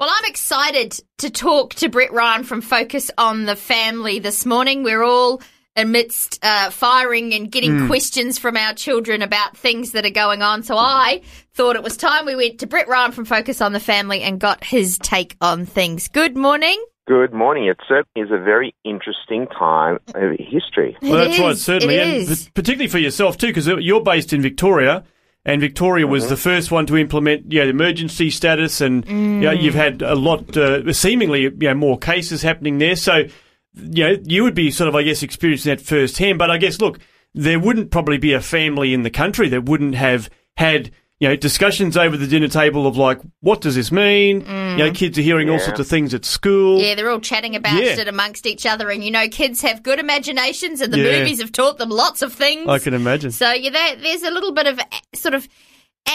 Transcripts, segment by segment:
Well, I'm excited to talk to Brett Ryan from Focus on the Family this morning. We're all amidst uh, firing and getting mm. questions from our children about things that are going on. So I thought it was time we went to Brett Ryan from Focus on the Family and got his take on things. Good morning. Good morning. It certainly is a very interesting time of history. Well, that's is. right, certainly. It and is. particularly for yourself, too, because you're based in Victoria. And Victoria was mm-hmm. the first one to implement yeah, emergency status, and mm. you know, you've had a lot, uh, seemingly you know, more cases happening there. So, you know, you would be sort of, I guess, experiencing that firsthand. But I guess, look, there wouldn't probably be a family in the country that wouldn't have had you know, discussions over the dinner table of like, what does this mean? Mm. You know, kids are hearing yeah. all sorts of things at school. Yeah, they're all chatting about yeah. it amongst each other. And, you know, kids have good imaginations and the yeah. movies have taught them lots of things. I can imagine. So, yeah, there, there's a little bit of sort of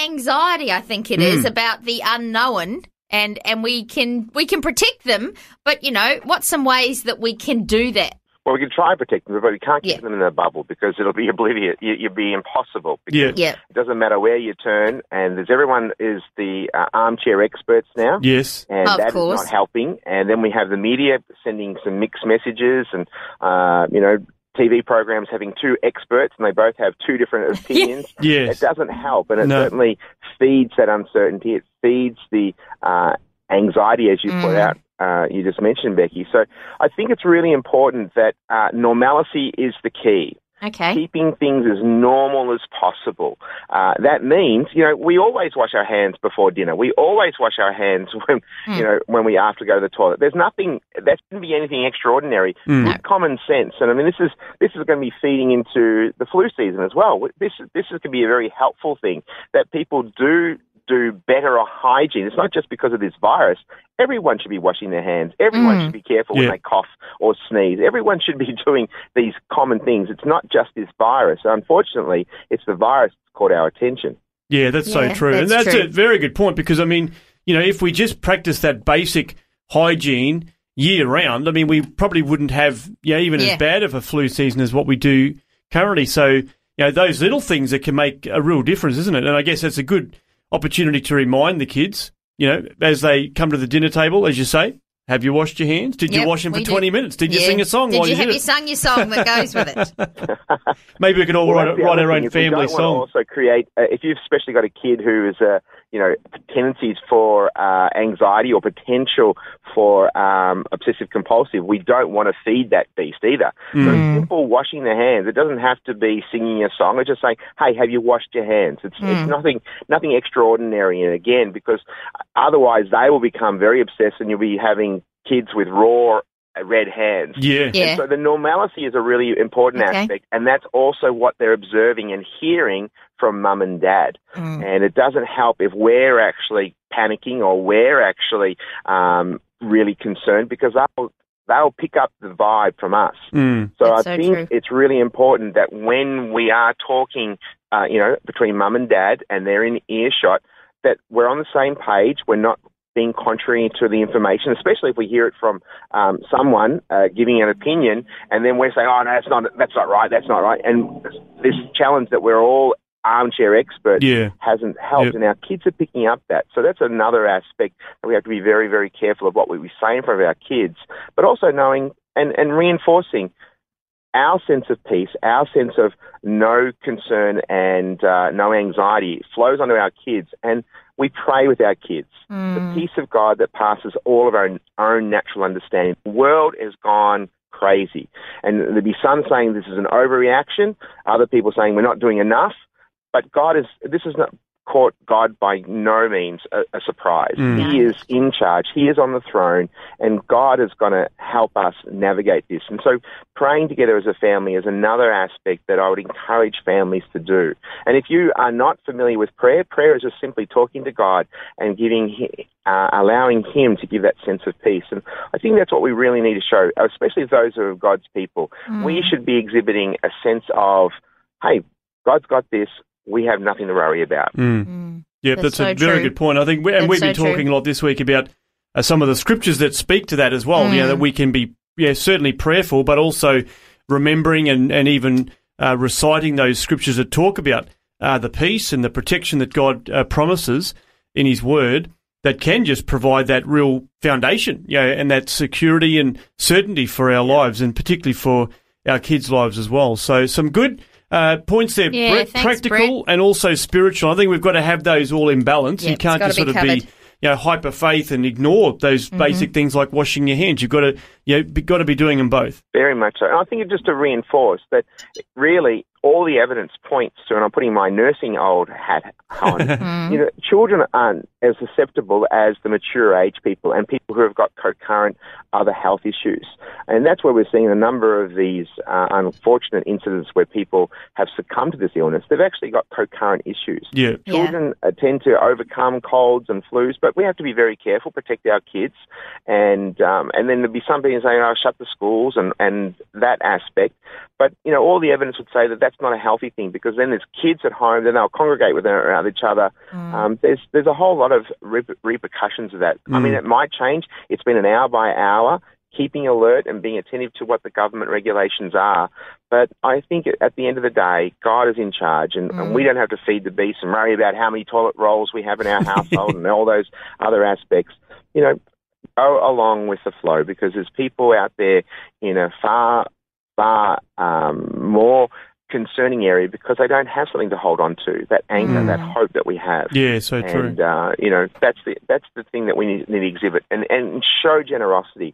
anxiety, I think it mm. is, about the unknown. And, and we can we can protect them, but you know what's some ways that we can do that? Well, we can try and protect them, but we can't keep yeah. them in a bubble because it'll be oblivious. You'd be impossible. Yeah. yeah. It doesn't matter where you turn, and there's everyone is the uh, armchair experts now. Yes. And of that course. is not helping. And then we have the media sending some mixed messages and, uh, you know, TV programs having two experts and they both have two different opinions. yes. It doesn't help, and it no. certainly feeds that uncertainty. It feeds the uh, anxiety, as you mm. put out uh, you just mentioned, Becky. So I think it's really important that uh, normalcy is the key. Okay. Keeping things as normal as possible. Uh, that means, you know, we always wash our hands before dinner. We always wash our hands when, mm. you know, when we have to go to the toilet. There's nothing, that shouldn't be anything extraordinary. Mm. With common sense. And I mean, this is, this is going to be feeding into the flu season as well. This, this is going to be a very helpful thing that people do do better a hygiene. It's not just because of this virus. Everyone should be washing their hands. Everyone mm. should be careful yeah. when they cough or sneeze. Everyone should be doing these common things. It's not just this virus. Unfortunately, it's the virus that's caught our attention. Yeah, that's yeah, so true. That's and that's true. a very good point because, I mean, you know, if we just practice that basic hygiene year round, I mean, we probably wouldn't have, yeah, even Yeah. as bad of a flu season as what we do currently. So, you know, those little things that can make a real difference, isn't it? And I guess that's a good opportunity to remind the kids, you know, as they come to the dinner table, as you say, have you washed your hands? Did you wash them for we 20 did. minutes? Did you sing a song Did while you you, have did you it? sung your song that goes with it? Maybe we can all Well, write, write our own thing, is we family don't song. Want to also create, uh, if you've especially got a kid who is, uh, you know, tendencies for uh, anxiety or potential for um, obsessive compulsive, we don't want to feed that beast either. So Mm. simple washing the hands. It doesn't have to be singing a song. It's just saying, "Hey, have you washed your hands?" It's, Mm. it's nothing, nothing extraordinary. And again, because otherwise they will become very obsessed, and you'll be having kids with raw uh, red hands. Yeah. Yeah. And so the normalcy is a really important Okay. aspect, and that's also what they're observing and hearing from mum and dad. Mm. And it doesn't help if we're actually panicking or we're actually um, really concerned because they'll they'll pick up the vibe from us. Mm. So That's I so think true. it's really important that when we are talking, uh, you know, between mum and dad, and they're in earshot, that we're on the same page. We're not being contrary to the information, especially if we hear it from um, someone uh, giving an opinion, and then we're saying, "Oh no, that's not that's not right. That's not right." And this challenge that we're all armchair experts Yeah. hasn't helped, Yep. and our kids are picking up that. So that's another aspect that we have to be very, very careful of what we say in front of our kids, but also knowing and, and reinforcing our sense of peace, our sense of no concern and uh, no anxiety flows onto our kids, and we pray with our kids. Mm. The peace of God that passes all of our own natural understanding. The world has gone crazy, and there'd be some saying this is an overreaction, other people saying we're not doing enough. But God is this is not caught God by no means a, a surprise. Mm. He is in charge. He is on the throne, and God is going to help us navigate this. And so, praying together as a family is another aspect that I would encourage families to do. And if you are not familiar with prayer, prayer is just simply talking to God and giving, uh, allowing Him to give that sense of peace. And I think that's what we really need to show, especially those who are God's people. We should be exhibiting a sense of, hey, God's got this. We have nothing to worry about. Mm. Yeah, that's, That's a very true. good point. I think, we, and That's we've been so true. talking a lot this week about uh, some of the scriptures that speak to that as well. You know, Mm. that we can be, yeah, certainly prayerful, but also remembering and and even uh, reciting those scriptures that talk about uh, the peace and the protection that God uh, promises in His Word. That can just provide that real foundation, yeah, and that security and certainty for our lives, and particularly for our kids' lives as well. So, some good uh, points there, Yeah, Brett, thanks, practical and also spiritual. I think we've got to have those all in balance. Yeah, you can't gotta just be sort of be, you know, hyper faith and ignore those Mm-hmm. basic things like washing your hands. You've got to, you know, be, got to be doing them both. Very much so. And I think it just to reinforce that really all the evidence points to, and I'm putting my nursing old hat on, you know, children aren't as susceptible as the mature age people and people who have got concurrent other health issues. And that's where we're seeing a number of these uh, unfortunate incidents where people have succumbed to this illness. They've actually got concurrent issues. Yeah. Yeah. Children uh, tend to overcome colds and flus, but we have to be very careful, protect our kids, and um, and then there'd be some people saying, "Oh, shut the schools," and and that aspect. But you know, all the evidence would say that that's not a healthy thing because then there's kids at home, then they'll congregate with around each other. Um, there's there's a whole lot of reper- repercussions of that. I mean, it might change. It's been an hour by hour. Keeping alert and being attentive to what the government regulations are. But I think at the end of the day, God is in charge, and, and we don't have to feed the beast and worry about how many toilet rolls we have in our household and all those other aspects. You know, go along with the flow because there's people out there in a far, far um, more concerning area because they don't have something to hold on to, that anchor, that hope that we have. Yeah, so true. And uh, you know that's the that's the thing that we need, need to exhibit and and show generosity.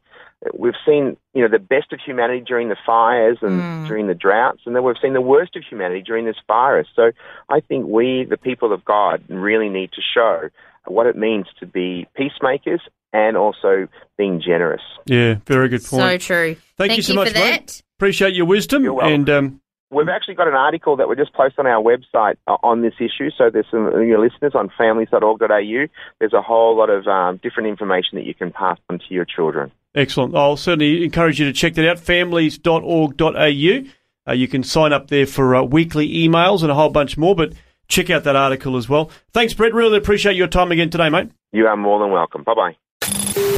We've seen you know the best of humanity during the fires and during the droughts, and then we've seen the worst of humanity during this virus. So I think we, the people of God, really need to show what it means to be peacemakers and also being generous. Yeah, very good point. So true. Thank you so much, for mate. Appreciate your wisdom. You're welcome. And um, We've actually got an article that we just posted on our website uh, on this issue. So there's some your listeners on families.org.au. There's a whole lot of um, different information that you can pass on to your children. excellent. I'll certainly encourage you to check that out, families.org.au. Uh, you can sign up there for uh, weekly emails and a whole bunch more, but check out that article as well. Thanks, Brett. Really appreciate your time again today, mate. You are more than welcome. Bye bye.